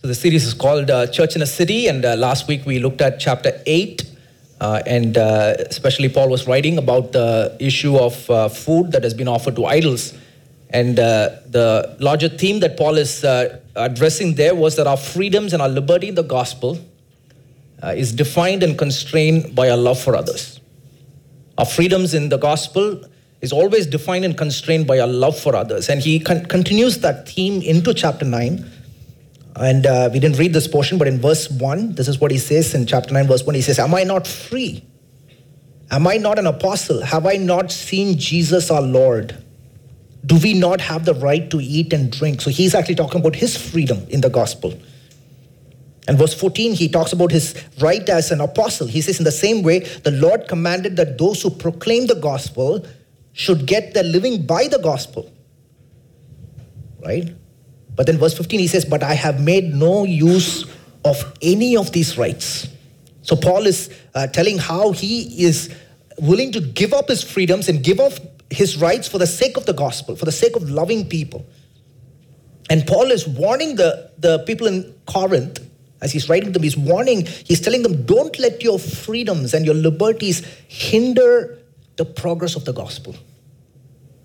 So the series is called uh, Church in a City, and uh, last week we looked at chapter 8. Uh, and uh, especially, Paul was writing about the issue of uh, food that has been offered to idols. And uh, the larger theme that Paul is addressing there was that our freedoms and our liberty in the gospel is defined and constrained by our love for others. Our freedoms in the gospel is always defined and constrained by our love for others. And he con- continues that theme into chapter 9. And uh, we didn't read this portion, but in verse 1, this is what he says in chapter 9, verse 1. He says, Am I not free? Am I not an apostle? Have I not seen Jesus our Lord? Do we not have the right to eat and drink? So he's actually talking about his freedom in the gospel. And verse 14, he talks about his right as an apostle. He says, In the same way, the Lord commanded that those who proclaim the gospel should get their living by the gospel. Right? But then verse 15, he says, But I have made no use of any of these rights. So Paul is uh, telling how he is willing to give up his freedoms and give up his rights for the sake of the gospel, for the sake of loving people. And Paul is warning the, the people in Corinth, as he's writing to them, he's warning, he's telling them, don't let your freedoms and your liberties hinder the progress of the gospel.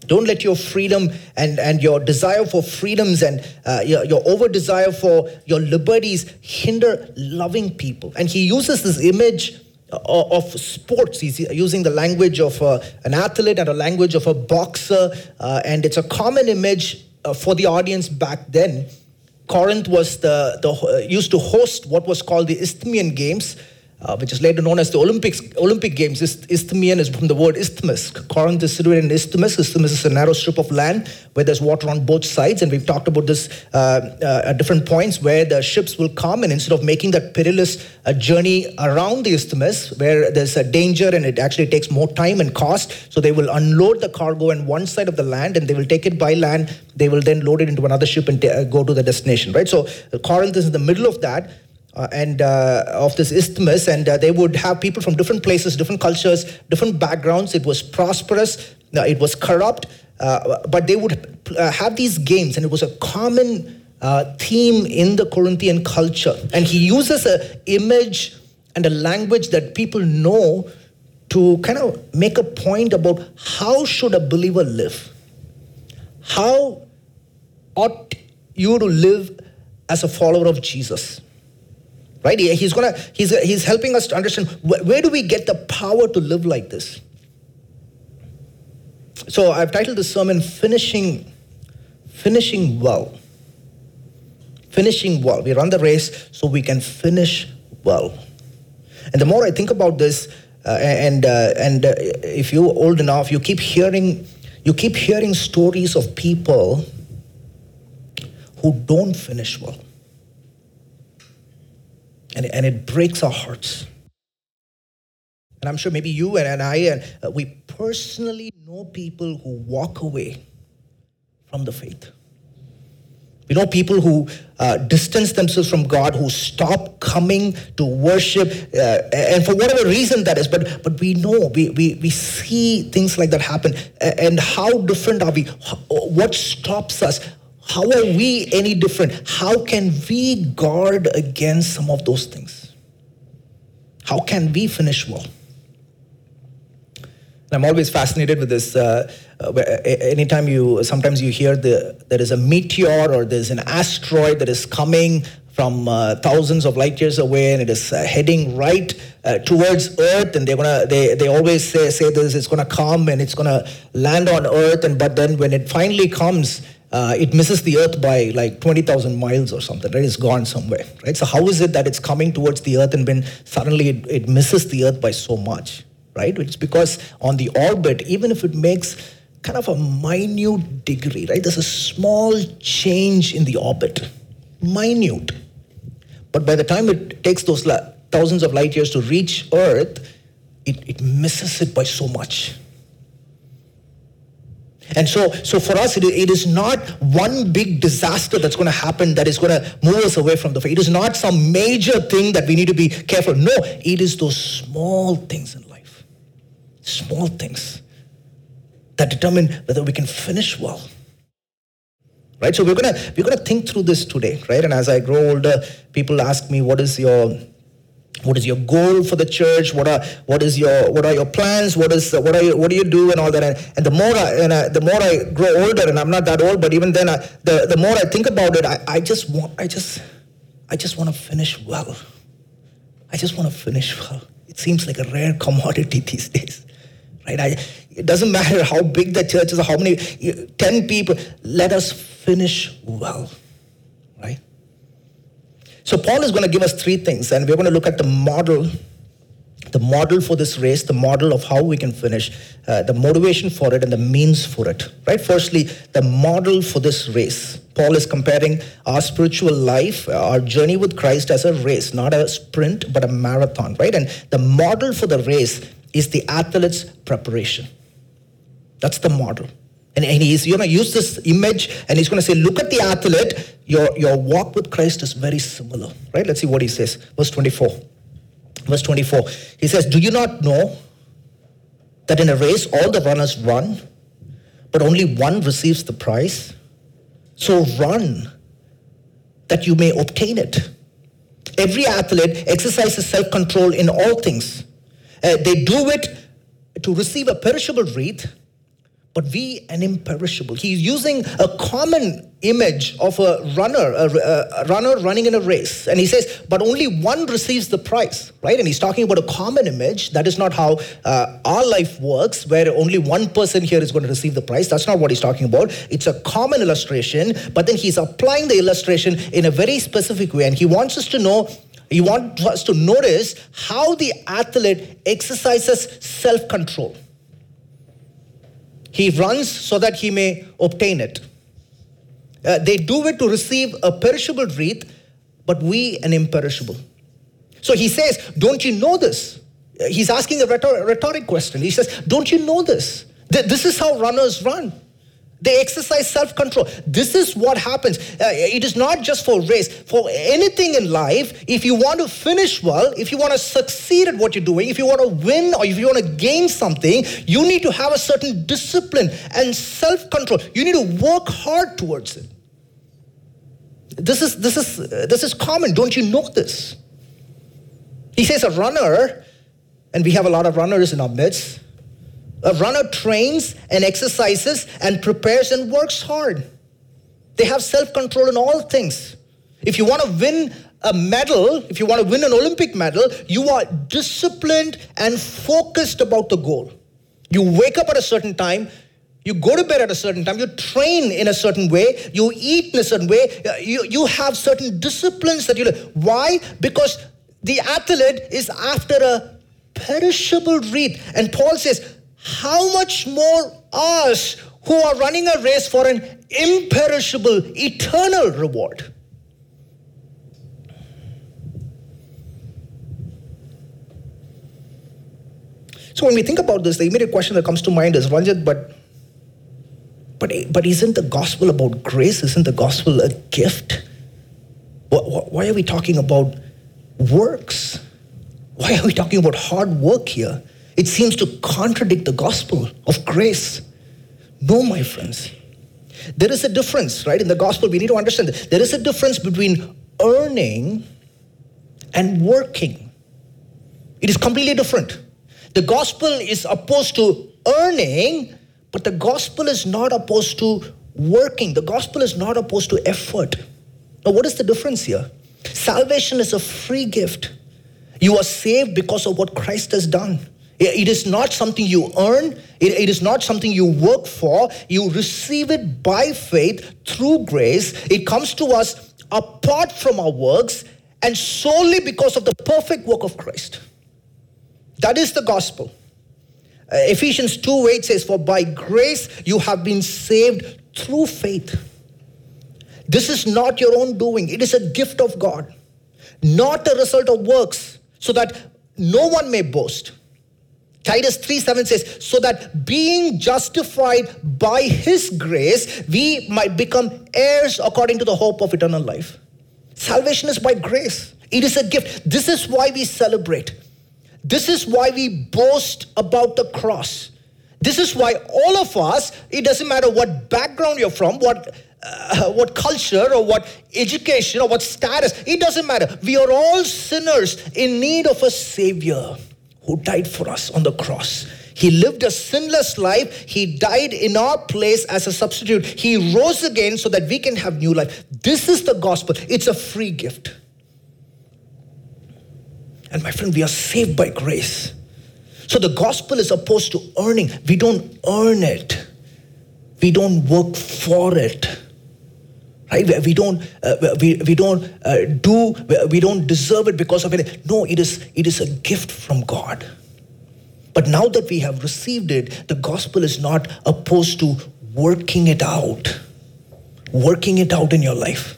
Don't let your freedom and, and your desire for freedoms and uh, your, your over desire for your liberties hinder loving people. And he uses this image of, sports. He's using the language of uh, an athlete and a language of a boxer. Uh, and it's a common image uh, for the audience back then. Corinth was the, the uh, used to host what was called the Isthmian Games, uh, which is later known as the Olympics, Olympic Games. Isthmian is from the word isthmus. Corinth is situated in isthmus. Isthmus is a narrow strip of land where there's water on both sides. And we've talked about this uh, uh, at different points where the ships will come and instead of making that perilous uh, journey around the isthmus where there's a danger and it actually takes more time and cost, so they will unload the cargo on one side of the land and they will take it by land. They will then load it into another ship and t- uh, go to the destination, right? So Corinth is in the middle of that uh, and uh, of this isthmus, and uh, they would have people from different places, different cultures, different backgrounds. It was prosperous, uh, it was corrupt, uh, but they would uh, have these games, and it was a common theme in the Corinthian culture. And he uses an image and a language that people know to kind of make a point about how should a believer live. How ought you to live as a follower of Jesus? Right? He's gonna he's, he's helping us to understand where, where do we get the power to live like this? So i've titled this sermon finishing finishing well. Finishing well. We run the race so we can finish well. And the more i think about this uh, and uh, and uh, if you're old enough you keep hearing you keep hearing stories of people who don't finish well and, and it breaks our hearts. And I'm sure maybe you and, and I, and uh, we personally know people who walk away from the faith. We know people who uh, distance themselves from God, who stop coming to worship, uh, and for whatever reason that is. But but we know we, we we see things like that happen. And how different are we? What stops us? How are we any different? How can we guard against some of those things? How can we finish well? And I'm always fascinated with this. Uh, uh, anytime you, sometimes you hear the, there is a meteor or there's an asteroid that is coming from uh, thousands of light years away and it is uh, heading right uh, towards earth and they're gonna they, they always say, say this it's gonna come and it's gonna land on earth and but then when it finally comes uh, it misses the earth by like 20,000 miles or something, right? It's gone somewhere, right? So, how is it that it's coming towards the earth and then suddenly it, it misses the earth by so much, right? It's because on the orbit, even if it makes kind of a minute degree, right? There's a small change in the orbit, minute. But by the time it takes those la- thousands of light years to reach Earth, it, it misses it by so much. And so, so for us, it, it is not one big disaster that's going to happen that is going to move us away from the faith. It is not some major thing that we need to be careful. No, it is those small things in life, small things that determine whether we can finish well. right? So we're gonna we're gonna think through this today, right? And as I grow older, people ask me, "What is your what is your goal for the church? What are what is your what are your plans? What is what are you, what do you do and all that? And, and the more I and I, the more I grow older, and I'm not that old, but even then, I, the the more I think about it, I, I just want I just I just want to finish well. I just want to finish well. It seems like a rare commodity these days, right? I, it doesn't matter how big the church is, how many, 10 people, let us finish well? So Paul is going to give us three things, and we're going to look at the model, the model for this race, the model of how we can finish, uh, the motivation for it, and the means for it. Right? Firstly, the model for this race. Paul is comparing our spiritual life, our journey with Christ, as a race, not a sprint, but a marathon. Right? And the model for the race is the athlete's preparation. That's the model. And, and he's going to use this image and he's going to say, look at the athlete. Your, your walk with Christ is very similar. Right? Let's see what he says. Verse 24. Verse 24. He says, Do you not know that in a race all the runners run, but only one receives the prize? So run that you may obtain it. Every athlete exercises self control in all things. Uh, they do it to receive a perishable wreath but we an imperishable. He's using a common image of a runner, a, a, runner running in a race. And he says, but only one receives the prize, right? And he's talking about a common image. That is not how uh, our life works, where only one person here is going to receive the prize. That's not what he's talking about. It's a common illustration, but then he's applying the illustration in a very specific way. And he wants us to know he wants us to notice how the athlete exercises self control. He runs so that he may obtain it. Uh, they do it to receive a perishable wreath, but we an imperishable. So he says, Don't you know this? Uh, he's asking a rhetoric question. He says, Don't you know this? This is how runners run. They exercise self control. This is what happens. Uh, it is not just for race, for anything in life. If you want to finish well, if you want to succeed at what you're doing, if you want to win or if you want to gain something, you need to have a certain discipline and self control. You need to work hard towards it. This is, this, is, uh, this is common. Don't you know this? He says a runner, and we have a lot of runners in our midst a runner trains and exercises and prepares and works hard. They have self control in all things. If you want to win a medal, if you want to win an Olympic medal, you are disciplined and focused about the goal. You wake up at a certain time, you go to bed at a certain time, you train in a certain way, you eat in a certain way, you, you have certain disciplines that you Why? Because the athlete is after a perishable wreath. And Paul says, how much more us who are running a race for an imperishable, eternal reward? So when we think about this, the immediate question that comes to mind is, Ranjit, but, but, but isn't the gospel about grace? Isn't the gospel a gift? Why are we talking about works? Why are we talking about hard work here? It seems to contradict the gospel of grace. No, my friends. There is a difference, right? In the gospel, we need to understand that there is a difference between earning and working. It is completely different. The gospel is opposed to earning, but the gospel is not opposed to working. The gospel is not opposed to effort. Now, what is the difference here? Salvation is a free gift. You are saved because of what Christ has done. It is not something you earn, it, it is not something you work for. You receive it by faith through grace. It comes to us apart from our works and solely because of the perfect work of Christ. That is the gospel. Uh, Ephesians 2 8 says, For by grace you have been saved through faith. This is not your own doing, it is a gift of God, not a result of works, so that no one may boast. Titus 3 7 says, so that being justified by his grace, we might become heirs according to the hope of eternal life. Salvation is by grace, it is a gift. This is why we celebrate. This is why we boast about the cross. This is why all of us, it doesn't matter what background you're from, what uh, what culture or what education or what status. It doesn't matter. We are all sinners in need of a Savior who died for us on the cross. He lived a sinless life. He died in our place as a substitute. He rose again so that we can have new life. This is the gospel. It's a free gift. And my friend, we are saved by grace. So the gospel is opposed to earning. We don't earn it, we don't work for it. Right? We don't, uh, we, we don't uh, do, we don't deserve it because of it. No, it is, it is a gift from God. But now that we have received it, the gospel is not opposed to working it out. Working it out in your life.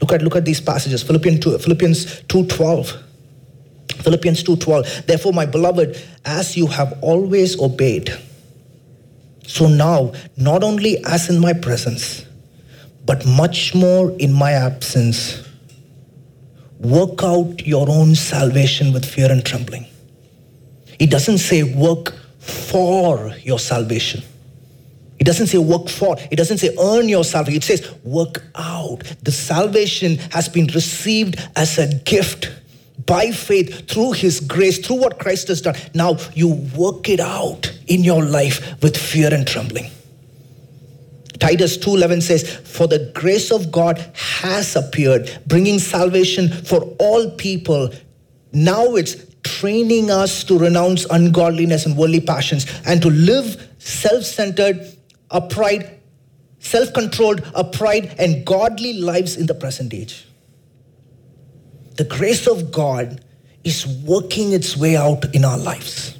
Look at look at these passages. Philippians 2, Philippians 2:12. Philippians 2:12. Therefore, my beloved, as you have always obeyed, so now, not only as in my presence, but much more in my absence, work out your own salvation with fear and trembling. It doesn't say work for your salvation. It doesn't say work for, it doesn't say earn your salvation. It says work out. The salvation has been received as a gift by faith through his grace, through what Christ has done. Now you work it out in your life with fear and trembling. Titus 2:11 says, "For the grace of God has appeared, bringing salvation for all people. Now it's training us to renounce ungodliness and worldly passions and to live self-centered, upright, self-controlled, upright and godly lives in the present age." The grace of God is working its way out in our lives.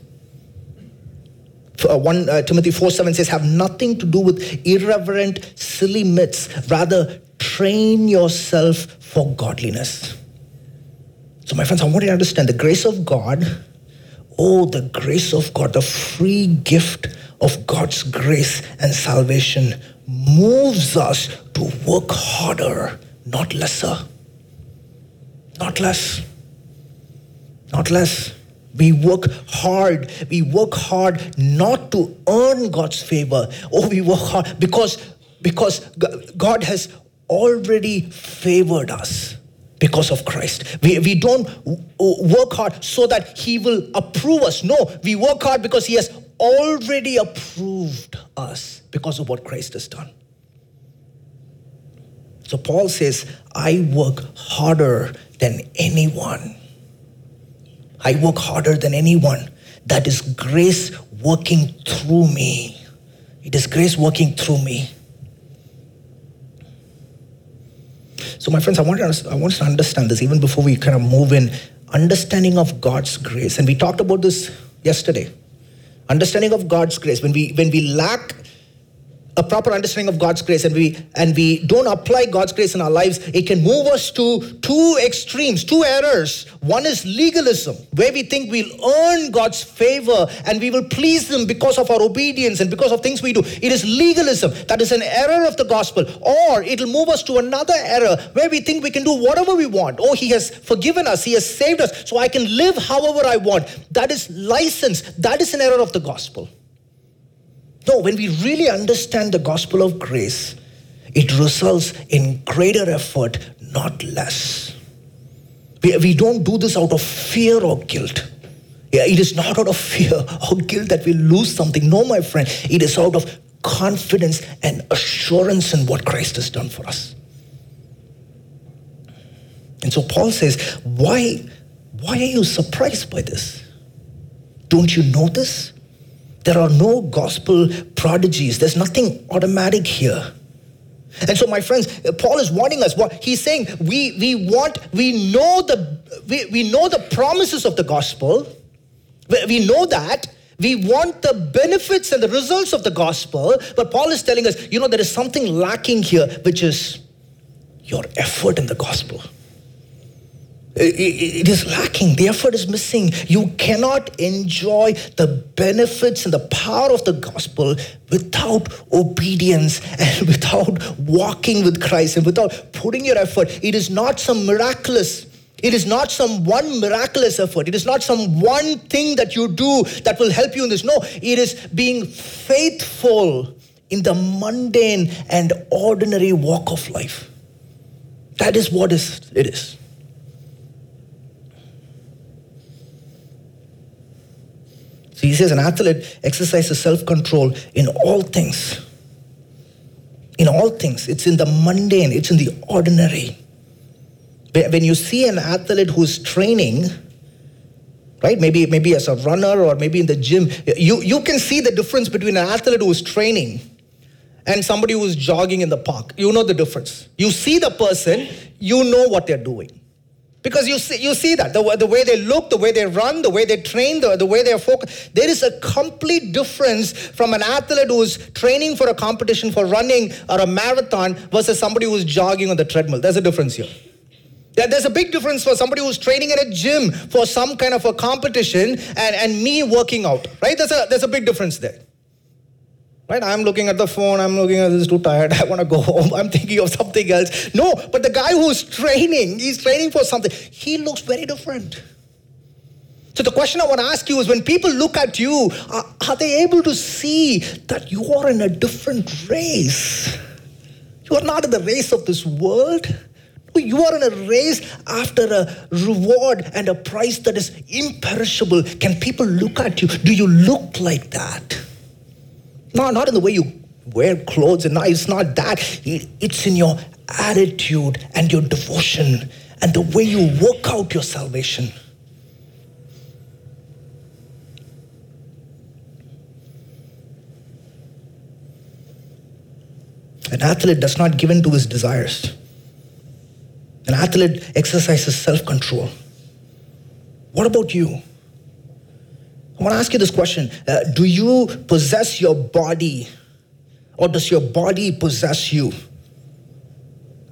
Uh, 1 uh, Timothy 4 7 says, Have nothing to do with irreverent, silly myths. Rather, train yourself for godliness. So, my friends, I want you to understand the grace of God. Oh, the grace of God, the free gift of God's grace and salvation moves us to work harder, not lesser. Not less. Not less. We work hard. We work hard not to earn God's favor. Oh, we work hard because, because God has already favored us because of Christ. We, we don't work hard so that He will approve us. No, we work hard because He has already approved us because of what Christ has done. So Paul says, I work harder than anyone. I work harder than anyone. That is grace working through me. It is grace working through me. So, my friends, I want, to, I want us to understand this even before we kind of move in. Understanding of God's grace. And we talked about this yesterday. Understanding of God's grace. When we, when we lack a proper understanding of God's grace and we and we don't apply God's grace in our lives, it can move us to two extremes, two errors. One is legalism, where we think we'll earn God's favor and we will please Him because of our obedience and because of things we do. It is legalism. That is an error of the gospel. Or it'll move us to another error where we think we can do whatever we want. Oh, He has forgiven us, He has saved us, so I can live however I want. That is license. That is an error of the gospel. No, when we really understand the gospel of grace, it results in greater effort, not less. We, we don't do this out of fear or guilt. Yeah, it is not out of fear or guilt that we lose something. No, my friend, it is out of confidence and assurance in what Christ has done for us. And so Paul says, why, why are you surprised by this? Don't you know this? There are no gospel prodigies. There's nothing automatic here. And so, my friends, uh, Paul is warning us. What he's saying, we we want, we know the we, we know the promises of the gospel. We know that. We want the benefits and the results of the gospel. But Paul is telling us, you know, there is something lacking here, which is your effort in the gospel it is lacking. The effort is missing. You cannot enjoy the benefits and the power of the gospel without obedience and without walking with Christ and without putting your effort. It is not some miraculous. It is not some one miraculous effort. It is not some one thing that you do that will help you in this. No, it is being faithful in the mundane and ordinary walk of life. That is what is, it is. So he says an athlete exercises self control in all things. In all things. It's in the mundane, it's in the ordinary. When you see an athlete who's training, right, maybe, maybe as a runner or maybe in the gym, you, you can see the difference between an athlete who's training and somebody who's jogging in the park. You know the difference. You see the person, you know what they're doing. Because you see, you see that, the, the way they look, the way they run, the way they train, the, the way they're focused. There is a complete difference from an athlete who's training for a competition for running or a marathon versus somebody who's jogging on the treadmill. There's a difference here. There's a big difference for somebody who's training in a gym for some kind of a competition and, and me working out, right? There's a, there's a big difference there. Right? I'm looking at the phone, I'm looking at this, too tired, I want to go home, I'm thinking of something else. No, but the guy who's training, he's training for something, he looks very different. So the question I want to ask you is when people look at you, are, are they able to see that you are in a different race? You are not in the race of this world. You are in a race after a reward and a prize that is imperishable. Can people look at you? Do you look like that? No, not in the way you wear clothes, and no, it's not that. It's in your attitude and your devotion and the way you work out your salvation. An athlete does not give in to his desires. An athlete exercises self control. What about you? I want to ask you this question uh, Do you possess your body, or does your body possess you?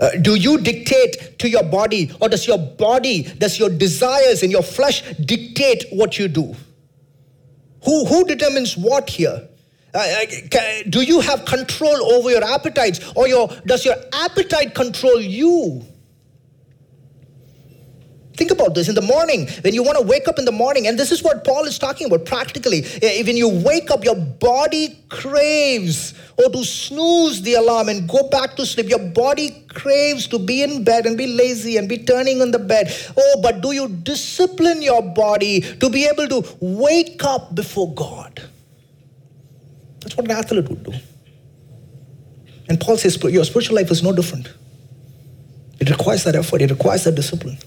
Uh, do you dictate to your body, or does your body, does your desires and your flesh dictate what you do? Who, who determines what here? Uh, uh do you have control over your appetites, or your, does your appetite control you? Think about this in the morning, when you want to wake up in the morning, and this is what Paul is talking about practically. Eh, when you wake up, your body craves or to snooze the alarm and go back to sleep. Your body craves to be in bed and be lazy and be turning on the bed. Oh, but do you discipline your body to be able to wake up before God? That's what an athlete would do. And Paul says your spiritual life is no different. It requires that effort, it requires that discipline.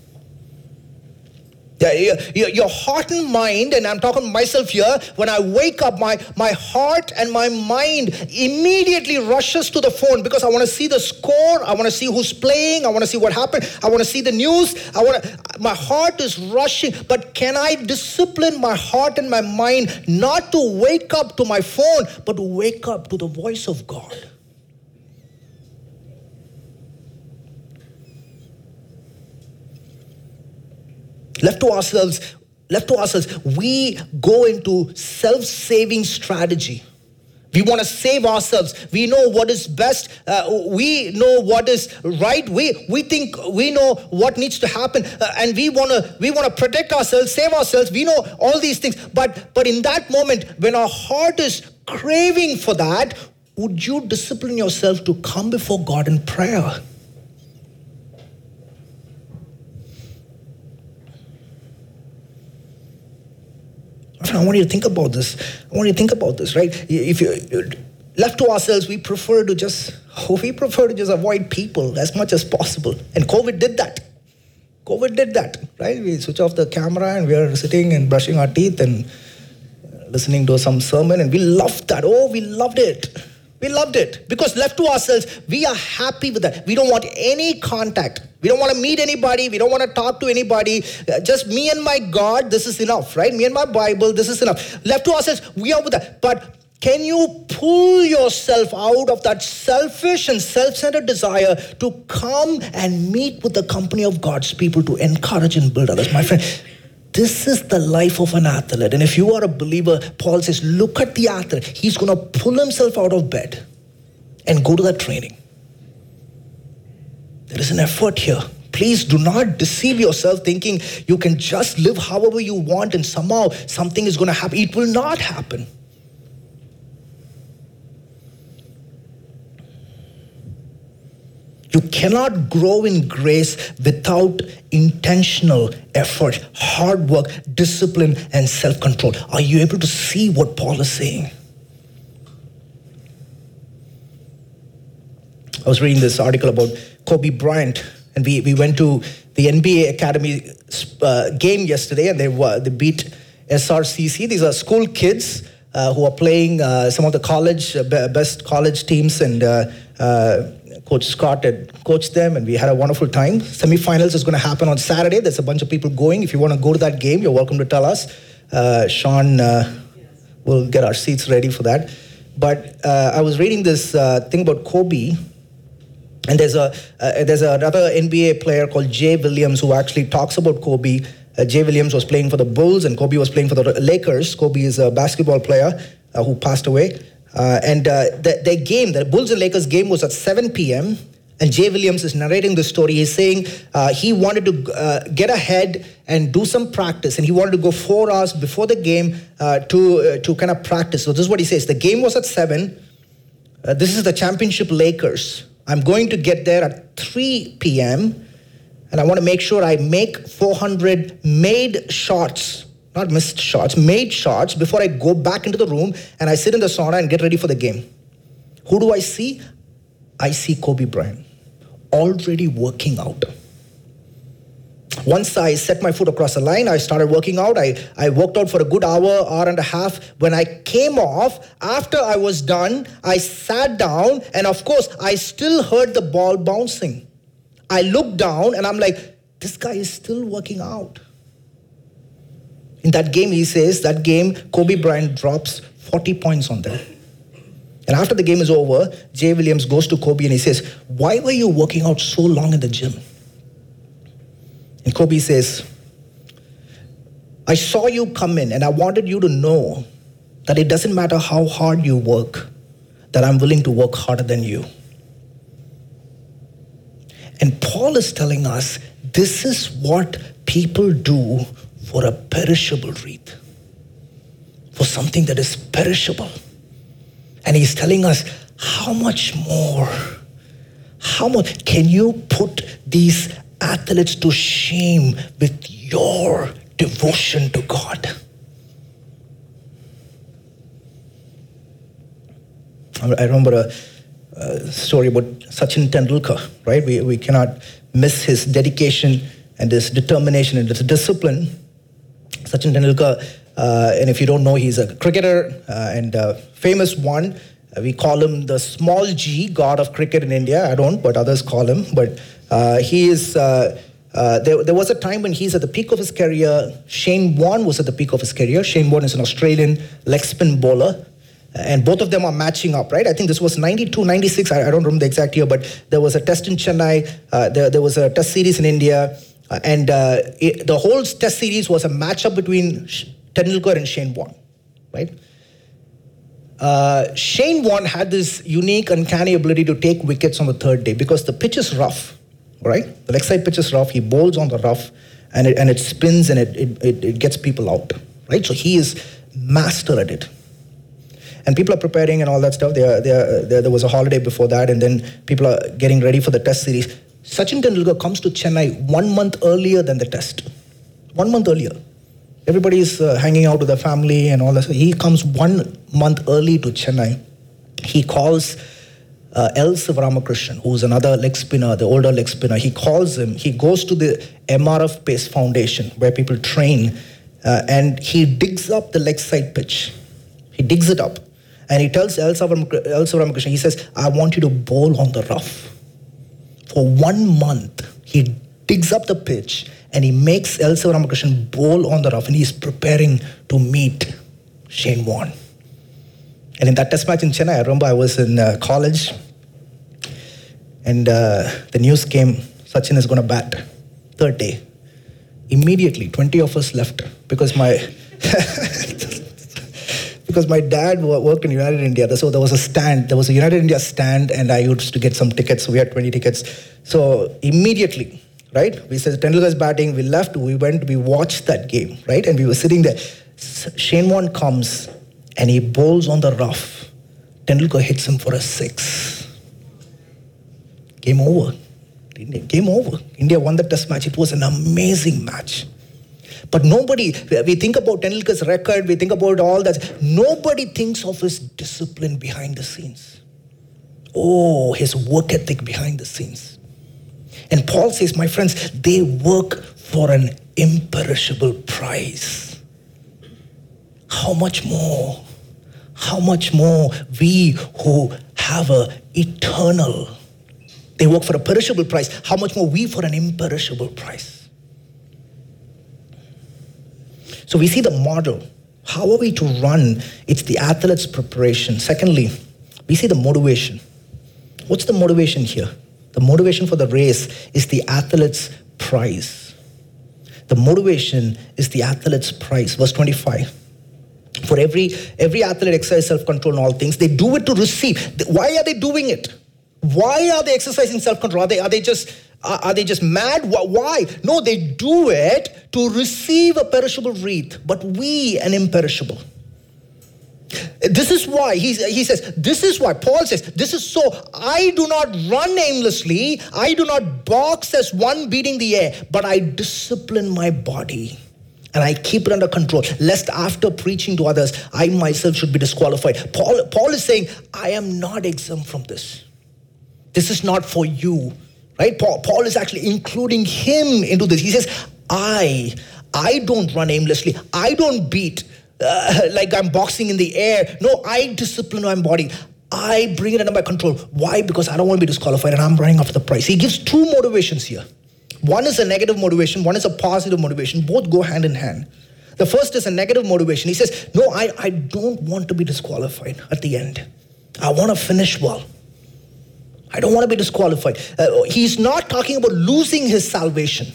Your heart and mind, and I'm talking myself here, when I wake up, my, my heart and my mind immediately rushes to the phone because I want to see the score, I want to see who's playing, I want to see what happened, I want to see the news, I want my heart is rushing. But can I discipline my heart and my mind not to wake up to my phone, but to wake up to the voice of God? Left to ourselves, left to ourselves, we go into self-saving strategy. We want to save ourselves. We know what is best. Uh, we know what is right. We, we think we know what needs to happen, uh, and we want to we want to protect ourselves, save ourselves. We know all these things. But but in that moment, when our heart is craving for that, would you discipline yourself to come before God in prayer? I want you to think about this. I want you to think about this, right? If you left to ourselves, we prefer to just we prefer to just avoid people as much as possible. And COVID did that. COVID did that, right? We switch off the camera and we are sitting and brushing our teeth and uh, listening to some sermon, and we loved that. Oh, we loved it. We loved it because left to ourselves, we are happy with that. We don't want any contact. We don't want to meet anybody. We don't want to talk to anybody. Uh, just me and my God, this is enough, right? Me and my Bible, this is enough. Left to ourselves, we are with that. But can you pull yourself out of that selfish and self centered desire to come and meet with the company of God's people to encourage and build others? My friend, this is the life of an athlete. And if you are a believer, Paul says, look at the athlete. He's going to pull himself out of bed and go to that training. There is an effort here. Please do not deceive yourself thinking you can just live however you want and somehow something is going to happen. It will not happen. You cannot grow in grace without intentional effort, hard work, discipline, and self control. Are you able to see what Paul is saying? I was reading this article about Kobe Bryant, and we, we went to the NBA Academy uh, game yesterday, and they, uh, they beat SRCC. These are school kids uh, who are playing uh, some of the college, uh, best college teams, and uh, Coach Scott had coached them, and we had a wonderful time. Semifinals is going to happen on Saturday. There's a bunch of people going. If you want to go to that game, you're welcome to tell us. Sean will get our seats ready for that. But I was reading this thing about Kobe and there's a uh, there's another NBA player called Jay Williams who actually talks about Kobe. Uh, Jay Williams was playing for the Bulls and Kobe was playing for the Lakers. Kobe is a basketball player uh, who passed away. Uh, and uh, the, game, the Bulls and Lakers game, was at 7 p.m. And Jay Williams is narrating the story. He's saying uh, he wanted to get ahead and do some practice, and he wanted to go four hours before the game to to kind of practice. So this is what he says: the game was at seven. this is the championship Lakers. I'm going to get there at 3 p.m. and I want to make sure I make 400 made shots, not missed shots, made shots before I go back into the room and I sit in the sauna and get ready for the game. Who do I see? I see Kobe Bryant already working out. Once I set my foot across the line, I started working out. I, I worked out for a good hour, hour and a half. When I came off, after I was done, I sat down, and of course, I still heard the ball bouncing. I looked down, and I'm like, this guy is still working out. In that game, he says, that game, Kobe Bryant drops 40 points on them. And after the game is over, Jay Williams goes to Kobe and he says, Why were you working out so long in the gym? And Kobe says, I saw you come in and I wanted you to know that it doesn't matter how hard you work, that I'm willing to work harder than you. And Paul is telling us this is what people do for a perishable wreath, for something that is perishable. And he's telling us how much more, how much can you put these athletes to shame with your devotion to God. I remember a, a, story about Sachin Tendulkar, right? We, we cannot miss his dedication and his determination and his discipline. Sachin Tendulkar, uh, and if you don't know, he's a cricketer uh, and a famous one. Uh, we call him the small g, god of cricket in India. I don't, but others call him. But uh, he is. Uh, uh, there, there, was a time when he's at the peak of his career. Shane Warne was at the peak of his career. Shane Warne is an Australian leg spin bowler. And both of them are matching up, right? I think this was 92, 96, I, I don't remember the exact year, but there was a test in Chennai, uh, there, there, was a test series in India, uh, and uh, it, the whole test series was a matchup between Tendulkar and Shane Warne, right? Shane Warne had this unique, uncanny ability to take wickets on the third day because the pitch is rough right? The leg side pitch is rough. He bowls on the rough, and it, and it spins and it, it, it gets people out, right? So he is master at it. And people are preparing and all that stuff. They are, they are, there was a holiday before that, and then people are getting ready for the test series. Sachin Tendulkar comes to Chennai one month earlier than the test. One month earlier. Everybody is uh, hanging out with their family and all that. He comes one month early to Chennai. He calls uh, L. Sivaramakrishnan, who's another leg spinner, the older leg spinner, he calls him, he goes to the MRF Pace Foundation where people train uh, and he digs up the leg side pitch. He digs it up and he tells L. Sivaramakrishnan, he says, I want you to bowl on the rough. For one month, he digs up the pitch and he makes L. Sivaramakrishnan bowl on the rough and he's preparing to meet Shane Warne. And in that test match in Chennai, I remember I was in uh, college and uh, the news came Sachin is going to bat. Third day. Immediately, 20 of us left because my. because my dad worked in United India, so there was a stand. There was a United India stand, and I used to get some tickets. We had 20 tickets. So immediately, right? We said Tendulkar's batting. We left. We went. We watched that game, right? And we were sitting there. Shane Warne comes and he bowls on the rough. Tendulkar hits him for a six. Game over. Game over. India won the test match. It was an amazing match. But nobody, we think about Tendulkar's record, we think about all that. Nobody thinks of his discipline behind the scenes. Oh, his work ethic behind the scenes. And Paul says, my friends, they work for an imperishable prize. How much more? How much more we who have a eternal, they work for a perishable price. How much more we for an imperishable price? So we see the model. How are we to run? It's the athlete's preparation. Secondly, we see the motivation. What's the motivation here? The motivation for the race is the athlete's prize. The motivation is the athlete's prize. Verse 25. For every every athlete exercise self-control in all things. They do it to receive. Why are they doing it? Why are they exercising self-control? Are they are they just are, they just mad? Why? No, they do it to receive a perishable wreath, but we an imperishable. This is why he, he says, this is why Paul says, this is so I do not run aimlessly, I do not box as one beating the air, but I discipline my body and I keep it under control, lest after preaching to others, I myself should be disqualified. Paul, Paul is saying, I am not exempt from this. This is not for you. Right? Paul, Paul is actually including him into this. He says, I, I don't run aimlessly. I don't beat uh, like I'm boxing in the air. No, I discipline my body. I bring it under my control. Why? Because I don't want to be disqualified and I'm running after the prize. He gives two motivations here. One is a negative motivation, one is a positive motivation. Both go hand in hand. The first is a negative motivation. He says, No, I, I don't want to be disqualified at the end. I want to finish well. I don't want to be disqualified. Uh, he's not talking about losing his salvation.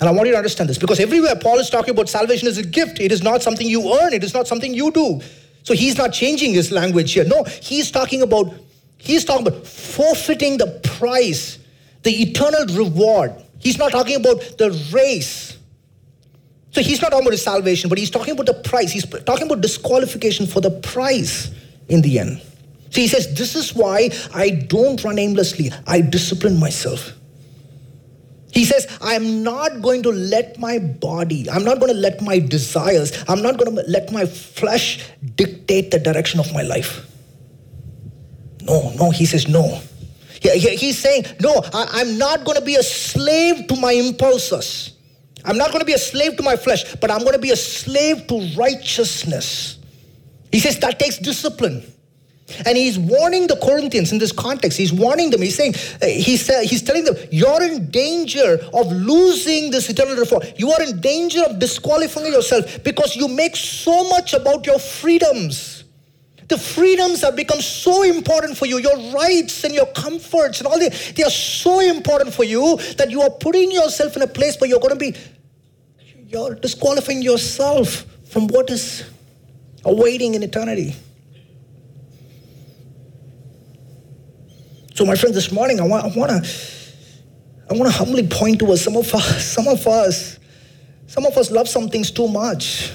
And I want you to understand this because everywhere Paul is talking about salvation as a gift. It is not something you earn, it is not something you do. So he's not changing his language here. No, he's talking about he's talking about forfeiting the price, the eternal reward. He's not talking about the race. So he's not talking about his salvation, but he's talking about the price. He's talking about disqualification for the price in the end. So he says, This is why I don't run aimlessly. I discipline myself. He says, I'm not going to let my body, I'm not going to let my desires, I'm not going to let my flesh dictate the direction of my life. No, no, he says, no. He's saying, no, I'm not going to be a slave to my impulses. I'm not going to be a slave to my flesh, but I'm going to be a slave to righteousness. He says that takes discipline. And he's warning the Corinthians in this context. He's warning them. He's saying, uh, he's, uh, he's telling them, you're in danger of losing this eternal reform. You are in danger of disqualifying yourself because you make so much about your freedoms. The freedoms have become so important for you. Your rights and your comforts and all the, they are so important for you that you are putting yourself in a place where you're going to be, you're disqualifying yourself from what is awaiting in eternity. So, my friends, this morning I want, I want to I want to humbly point to us. Some of us, some of us, some of us love some things too much.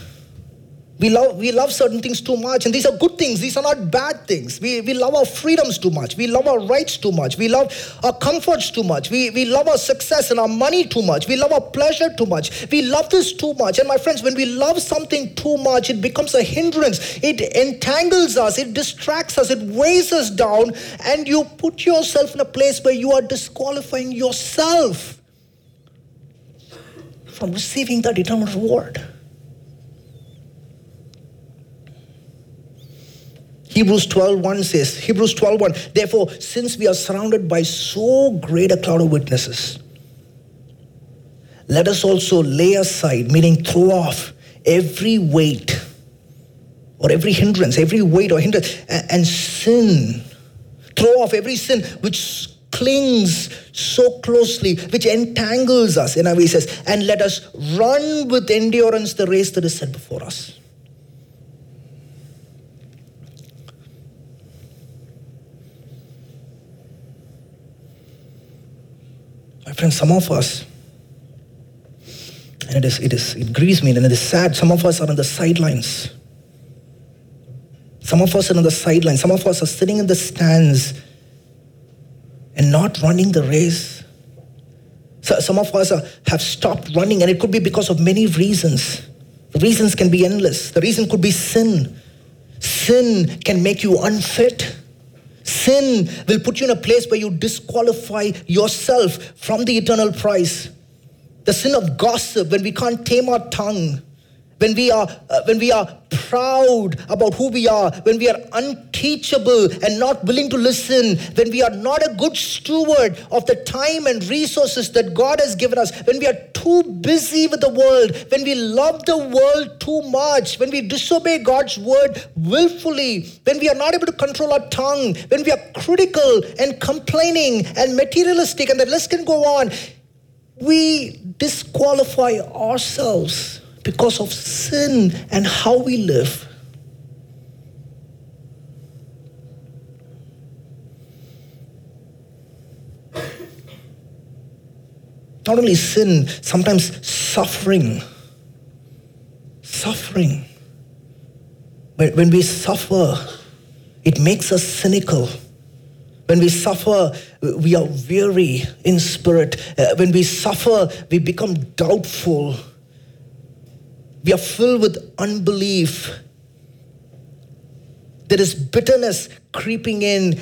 We love, we love certain things too much, and these are good things. These are not bad things. We, we love our freedoms too much. We love our rights too much. We love our comforts too much. We, we love our success and our money too much. We love our pleasure too much. We love this too much. And my friends, when we love something too much, it becomes a hindrance. It entangles us, it distracts us, it weighs us down, and you put yourself in a place where you are disqualifying yourself from receiving that eternal reward. Hebrews 12:1 says, Hebrews 12:1, therefore, since we are surrounded by so great a cloud of witnesses, let us also lay aside, meaning throw off every weight or every hindrance, every weight or hindrance, and, and sin. Throw off every sin which clings so closely, which entangles us. Way, says, and let us run with endurance the race that is set before us. Friends, some of us, and it is, it is, it grieves me and it is sad, some of us are on the sidelines. Some of us are on the sidelines. Some of us are sitting in the stands and not running the race So, some of us are, have stopped running, and it could be because of many reasons. The reasons can be endless. The reason could be sin. Sin can make you unfit. Sin will put you in a place where you disqualify yourself from the eternal prize. The sin of gossip, when we can't tame our tongue, when we are uh, when we are proud about who we are when we are unteachable and not willing to listen when we are not a good steward of the time and resources that god has given us when we are too busy with the world when we love the world too much when we disobey god's word willfully when we are not able to control our tongue when we are critical and complaining and materialistic and the list can go on we disqualify ourselves because of sin and how we live. Not only sin, sometimes suffering. Suffering. When, when we suffer, it makes us cynical. When we suffer, we are weary in spirit. Uh, when we suffer, we become doubtful we are filled with unbelief. There is bitterness creeping in.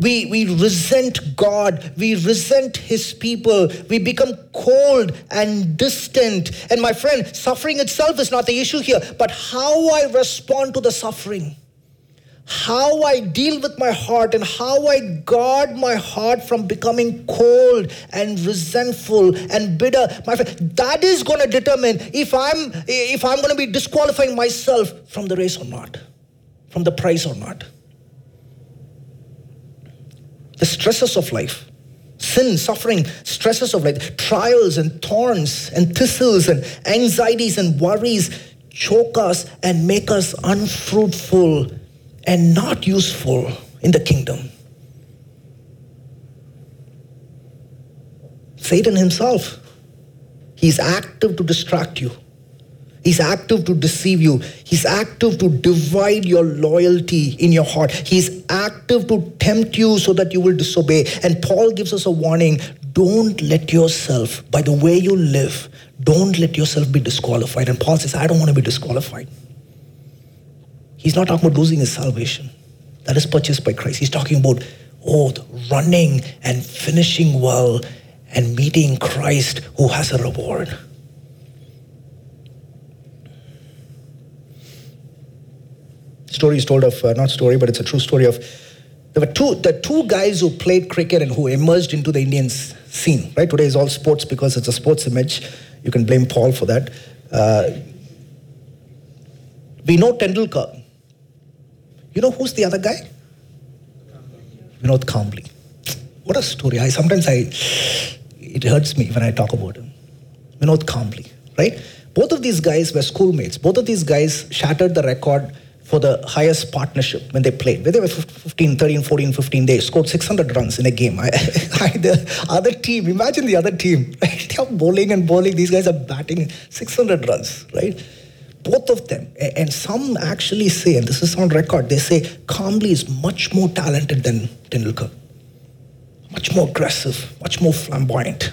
We, we resent God. We resent His people. We become cold and distant. And my friend, suffering itself is not the issue here, but how I respond to the suffering how I deal with my heart and how I guard my heart from becoming cold and resentful and bitter, my friend, that is going to determine if I'm if I'm going to be disqualifying myself from the race or not, from the prize or not. The stresses of life, sin, suffering, stresses of life, trials and thorns and thistles and anxieties and worries choke us and make us unfruitful and not useful in the kingdom. Satan himself, he's active to distract you. He's active to deceive you. He's active to divide your loyalty in your heart. He's active to tempt you so that you will disobey. And Paul gives us a warning don't let yourself, by the way you live, don't let yourself be disqualified. And Paul says, I don't want to be disqualified. He's not talking about losing his salvation. That is purchased by Christ. He's talking about, oh, running and finishing well and meeting Christ who has a reward. Story is told of, uh, not story, but it's a true story of, there were two, the two guys who played cricket and who emerged into the Indian scene, right? Today is all sports because it's a sports image. You can blame Paul for that. Uh, we know Tendulkar. You know who's the other guy? Vinod Kambli. What a story. I sometimes I it hurts me when I talk about him. Vinod Kambli, right? Both of these guys were schoolmates. Both of these guys shattered the record for the highest partnership when they played. When they were 15, 13, 14, 15, they scored 600 runs in a game. I, I, the other team, imagine the other team, right? They're bowling and bowling. These guys are batting 600 runs, right? Both of them. And some actually say, and this is on record, they say Kambli is much more talented than Tendulkar. Much more aggressive, much more flamboyant.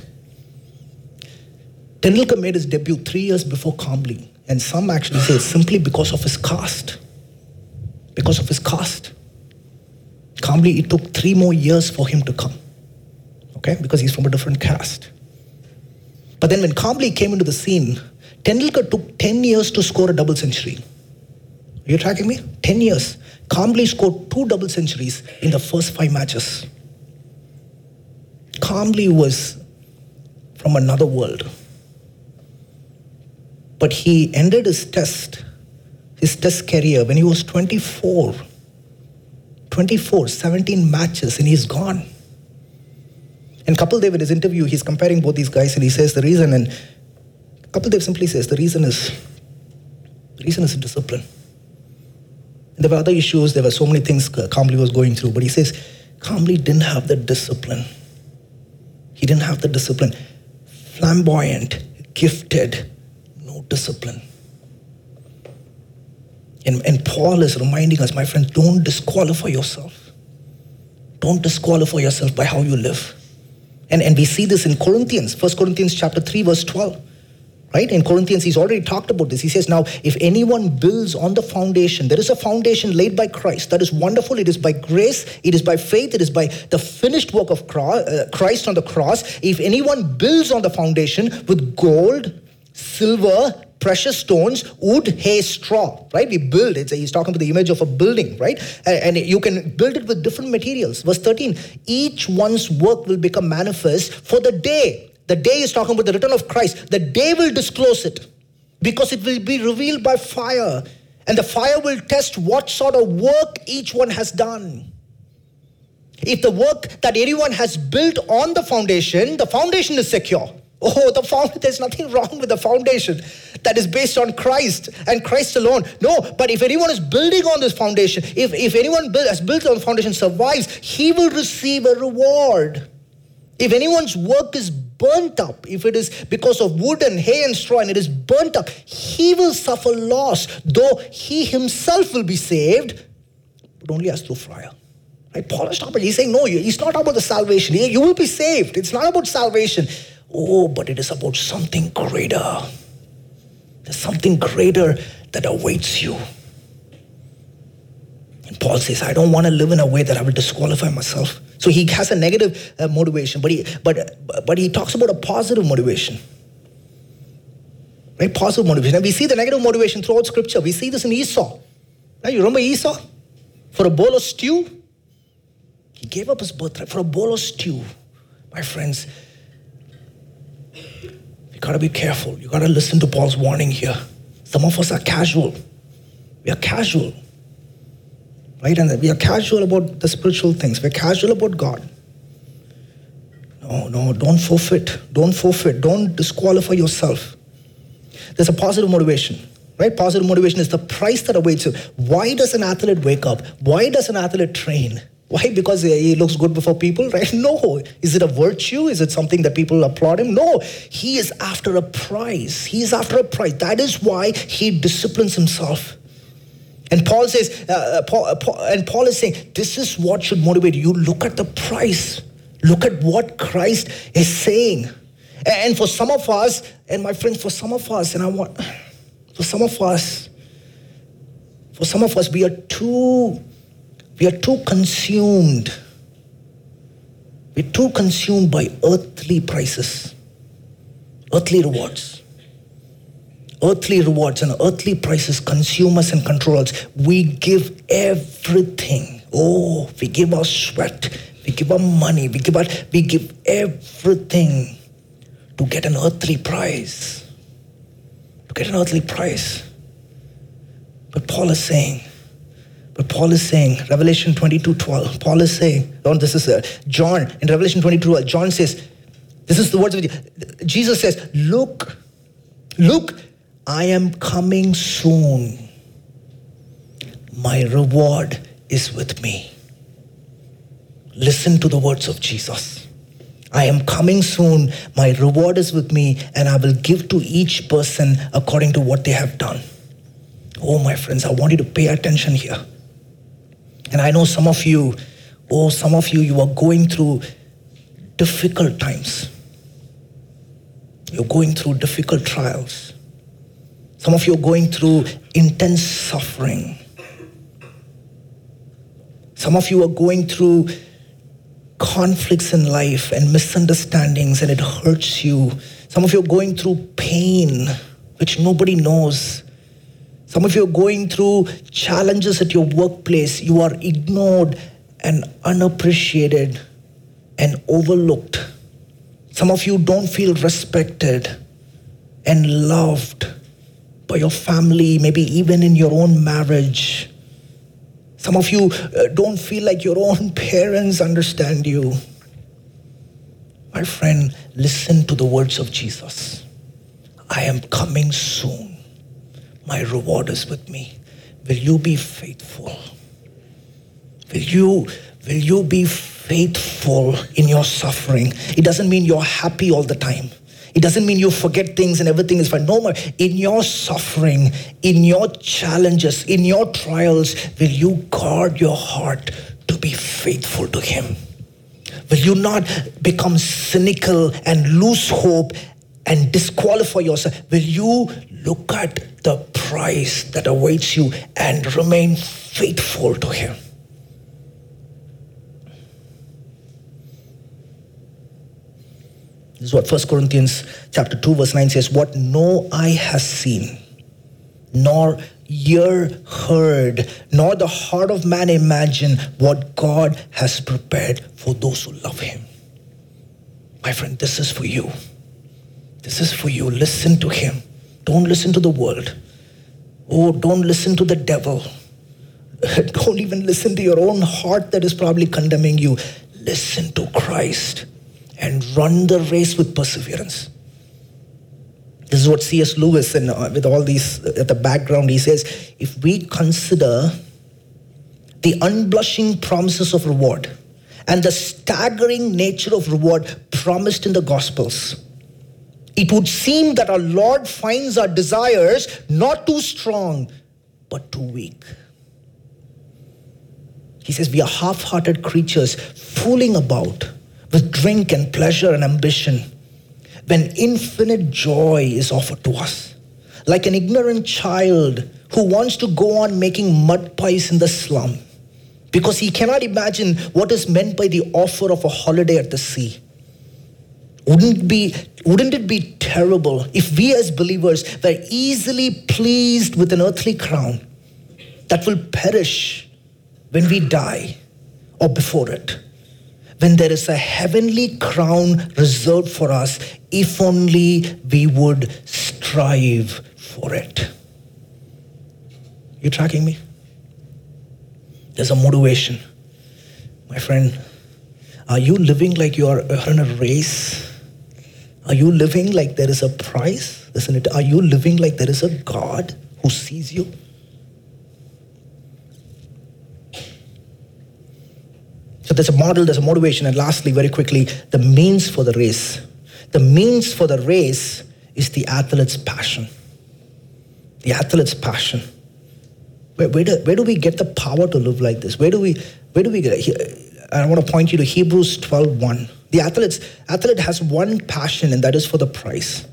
Tendulkar made his debut three years before Kambli. And some actually say simply because of his caste. Because of his caste. Kambli, it took three more years for him to come. Okay? Because he's from a different caste. But then when Kambli came into the scene, Tendulkar took 10 years to score a double century. Are you tracking me? 10 years. Kambli scored two double centuries in the first five matches. Kambli was from another world. But he ended his test, his test career when he was 24. 24, 17 matches, and he's gone. And Kapil Dev in his interview, he's comparing both these guys, and he says the reason, and Kapil simply says the reason is the reason is discipline. There were other issues, there were so many things Kambli was going through, but he says Kambli didn't have the discipline. He didn't have the discipline. Flamboyant, gifted, no discipline. And, and Paul is reminding us, my friends, don't disqualify yourself. Don't disqualify yourself by how you live. And, and we see this in Corinthians, 1 Corinthians chapter 3, verse 12. Right? In Corinthians, he's already talked about this. He says, Now, if anyone builds on the foundation, there is a foundation laid by Christ. That is wonderful. It is by grace, it is by faith, it is by the finished work of uh, Christ on the cross. If anyone builds on the foundation with gold, silver, precious stones, wood, hay, straw, right? We build it. He's talking about the image of a building, right? And, you can build it with different materials. Verse 13, each one's work will become manifest for the day. The day is talking about the return of Christ. The day will disclose it because it will be revealed by fire. And the fire will test what sort of work each one has done. If the work that anyone has built on the foundation, the foundation is secure Oh, the foundation, there's nothing wrong with the foundation that is based on Christ and Christ alone. No, but if anyone is building on this foundation, if, if anyone build, has built on the foundation survives, he will receive a reward. If anyone's work is burnt up, if it is because of wood and hay and straw and it is burnt up, he will suffer loss, though he himself will be saved, but only as through fire. Right? Paul is talking, he's saying, no, it's not about the salvation. You will be saved. It's not about salvation. Oh, but it is about something greater. There's something greater that awaits you. And Paul says, I don't want to live in a way that I will disqualify myself. So he has a negative uh, motivation, but he, but, but he talks about a positive motivation. Right? Positive motivation. And we see the negative motivation throughout scripture. We see this in Esau. Now, you remember Esau? For a bowl of stew, he gave up his birthright for a bowl of stew. My friends, you gotta be careful. You gotta listen to Paul's warning here. Some of us are casual. We are casual. Right? And we are casual about the spiritual things. We're casual about God. No, no, don't forfeit. Don't forfeit. Don't disqualify yourself. There's a positive motivation. Right? Positive motivation is the price that awaits you. Why does an athlete wake up? Why does an athlete train? Why? Because he looks good before people, right? No. Is it a virtue? Is it something that people applaud him? No. He is after a prize. He is after a prize. That is why he disciplines himself. And Paul says, uh, uh Paul, uh, Paul, and Paul is saying, this is what should motivate you. Look at the price. Look at what Christ is saying. And for some of us, and my friends, for some of us, and I want, for some of us, for some of us, we are too we are too consumed. We're too consumed by earthly prices, earthly rewards. Earthly rewards and earthly prices consume us and control us. We give everything. Oh, we give our sweat, we give our money, we give our, we give everything to get an earthly prize. To get an earthly prize. But Paul is saying, but Paul is saying, Revelation 22 12, Paul is saying, Lord, this is uh, John, in Revelation 22 12, John says, this is the words of Jesus says, Look, look, I am coming soon. My reward is with me. Listen to the words of Jesus. I am coming soon. My reward is with me, and I will give to each person according to what they have done. Oh, my friends, I want you to pay attention here. And I know some of you, oh, some of you, you are going through difficult times. You're going through difficult trials. Some of you are going through intense suffering. Some of you are going through conflicts in life and misunderstandings, and it hurts you. Some of you are going through pain, which nobody knows. Some of you are going through challenges at your workplace. You are ignored and unappreciated and overlooked. Some of you don't feel respected and loved by your family, maybe even in your own marriage. Some of you uh, don't feel like your own parents understand you. My friend, listen to the words of Jesus I am coming soon my reward is with me. Will you be faithful? Will you, will you be faithful in your suffering? It doesn't mean you're happy all the time. It doesn't mean you forget things and everything is fine. No more. In your suffering, in your challenges, in your trials, will you guard your heart to be faithful to Him? Will you not become cynical and lose hope and disqualify yourself? Will you look at the price that awaits you and remain faithful to Him? This is what 1 Corinthians chapter 2 verse 9 says, what no eye has seen, nor ear heard, nor the heart of man imagine what God has prepared for those who love him. My friend, this is for you. This is for you. Listen to him. Don't listen to the world. Oh, don't listen to the devil. Don't even listen to your own heart that is probably condemning you. Listen to Christ and run the race with perseverance. This is what C.S. Lewis, and uh, with all these uh, at the background, he says if we consider the unblushing promises of reward and the staggering nature of reward promised in the Gospels, it would seem that our Lord finds our desires not too strong, but too weak. He says, We are half hearted creatures fooling about with drink and pleasure and ambition when infinite joy is offered to us. Like an ignorant child who wants to go on making mud pies in the slum because he cannot imagine what is meant by the offer of a holiday at the sea. Wouldn't, be, wouldn't it be terrible if we as believers were easily pleased with an earthly crown that will perish when we die or before it? When there is a heavenly crown reserved for us if only we would strive for it. You tracking me? There's a motivation. My friend, are you living like you are in a race? Are you living like there is a prize? Listen, it. Are you living like there is a God who sees you? So there's a model, there's a motivation, and lastly, very quickly, the means for the race. The means for the race is the athlete's passion. The athlete's passion. Where, where, do, where do we get the power to live like this? Where do we, where do we get it? I want to point you to Hebrews 12 1. The athletes, athlete has one passion, and that is for the prize.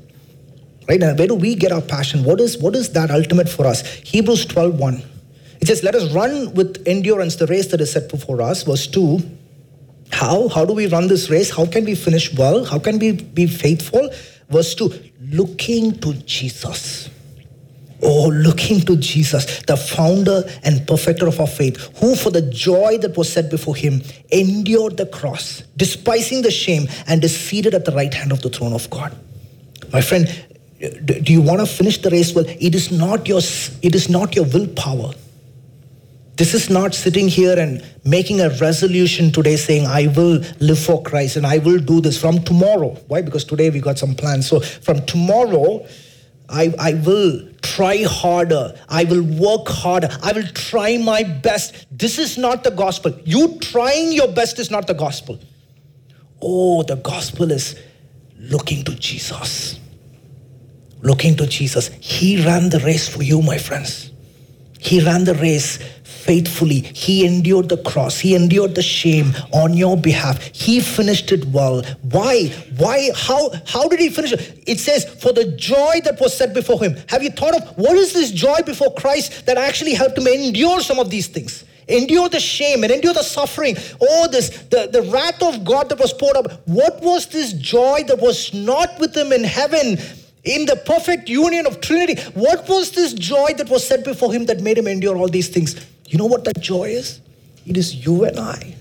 Right? And where do we get our passion? What is, what is that ultimate for us? Hebrews 12 1. It says, Let us run with endurance the race that is set before us. Verse 2 How? How do we run this race? How can we finish well? How can we be faithful? Verse 2 Looking to Jesus. Oh, looking to Jesus, the founder and perfecter of our faith, who for the joy that was set before him endured the cross, despising the shame, and is seated at the right hand of the throne of God. My friend, do you want to finish the race well? It is not your, it is not your willpower. This is not sitting here and making a resolution today saying, I will live for Christ and I will do this from tomorrow. Why? Because today we got some plans. So from tomorrow, I, I will try harder. I will work harder. I will try my best. This is not the gospel. You trying your best is not the gospel. Oh, the gospel is looking to Jesus. Looking to Jesus. He ran the race for you, my friends. He ran the race faithfully. He endured the cross. He endured the shame on your behalf. He finished it well. Why? Why? How? How did he finish it? It says, for the joy that was set before him. Have you thought of what is this joy before Christ that actually helped him endure some of these things? Endure the shame and endure the suffering. Oh, this the, the wrath of God that was poured out. What was this joy that was not with him in heaven? in the perfect union of Trinity. What was this joy that was set before him that made him endure all these things? You know what that joy is? It is you and I.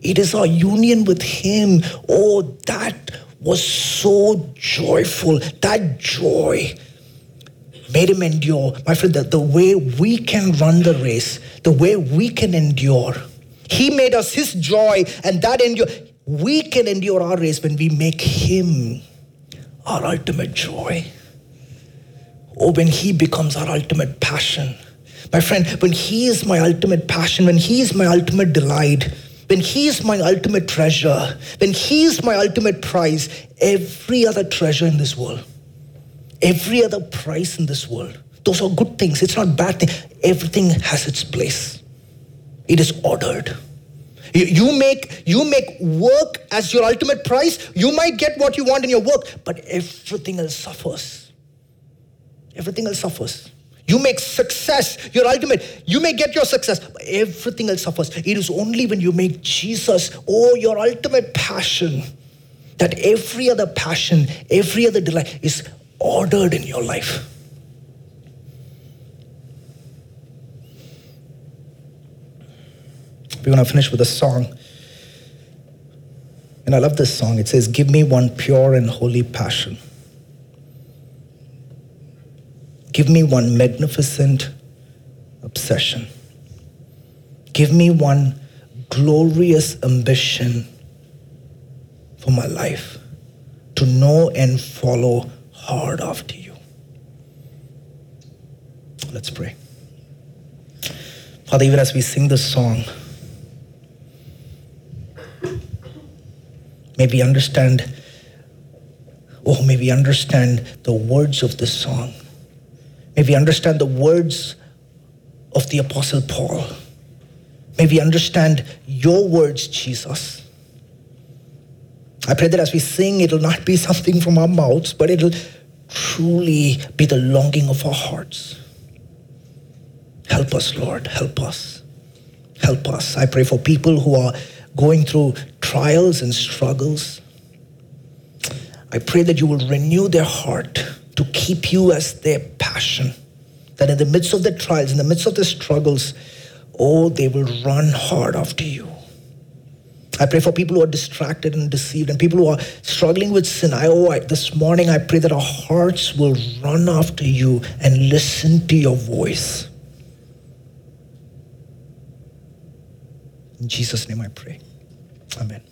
It is our union with Him. Oh, that was so joyful. That joy made him endure. My friend, the, the way we can run the race, the way we can endure, He made us His joy, and that endure. We can endure our race when we make Him our ultimate joy. Or when He becomes our ultimate passion. My friend, when He is my ultimate passion, when He is my ultimate delight, when He is my ultimate treasure, when He is my ultimate prize, every other treasure in this world, every other prize in this world, those are good things. It's not bad thing. Everything has its place. It is ordered. You, you make you make work as your ultimate prize. You might get what you want in your work, but everything else suffers. Everything else suffers. You make success your ultimate. You may get your success, but everything else suffers. It is only when you make Jesus, oh, your ultimate passion, that every other passion, every other delight is ordered in your life. We're going to finish with a song. And I love this song. It says, Give me one pure and holy passion. Give me one magnificent obsession. Give me one glorious ambition for my life to know and follow hard after you. Let's pray. Father, even as we sing this song, may we understand, oh, may we understand the words of this song. May we understand the words of the Apostle Paul. May we understand your words, Jesus. I pray that as we sing, it'll not be something from our mouths, but it'll truly be the longing of our hearts. Help us, Lord. Help us. Help us. I pray for people who are going through trials and struggles. I pray that you will renew their heart to keep you as their passion. That in the midst of the trials, in the midst of the struggles, oh, they will run hard after you. I pray for people who are distracted and deceived and people who are struggling with sin. I, oh, I, this morning I pray that our hearts will run after you and listen to your voice. In Jesus' name I pray. Amen.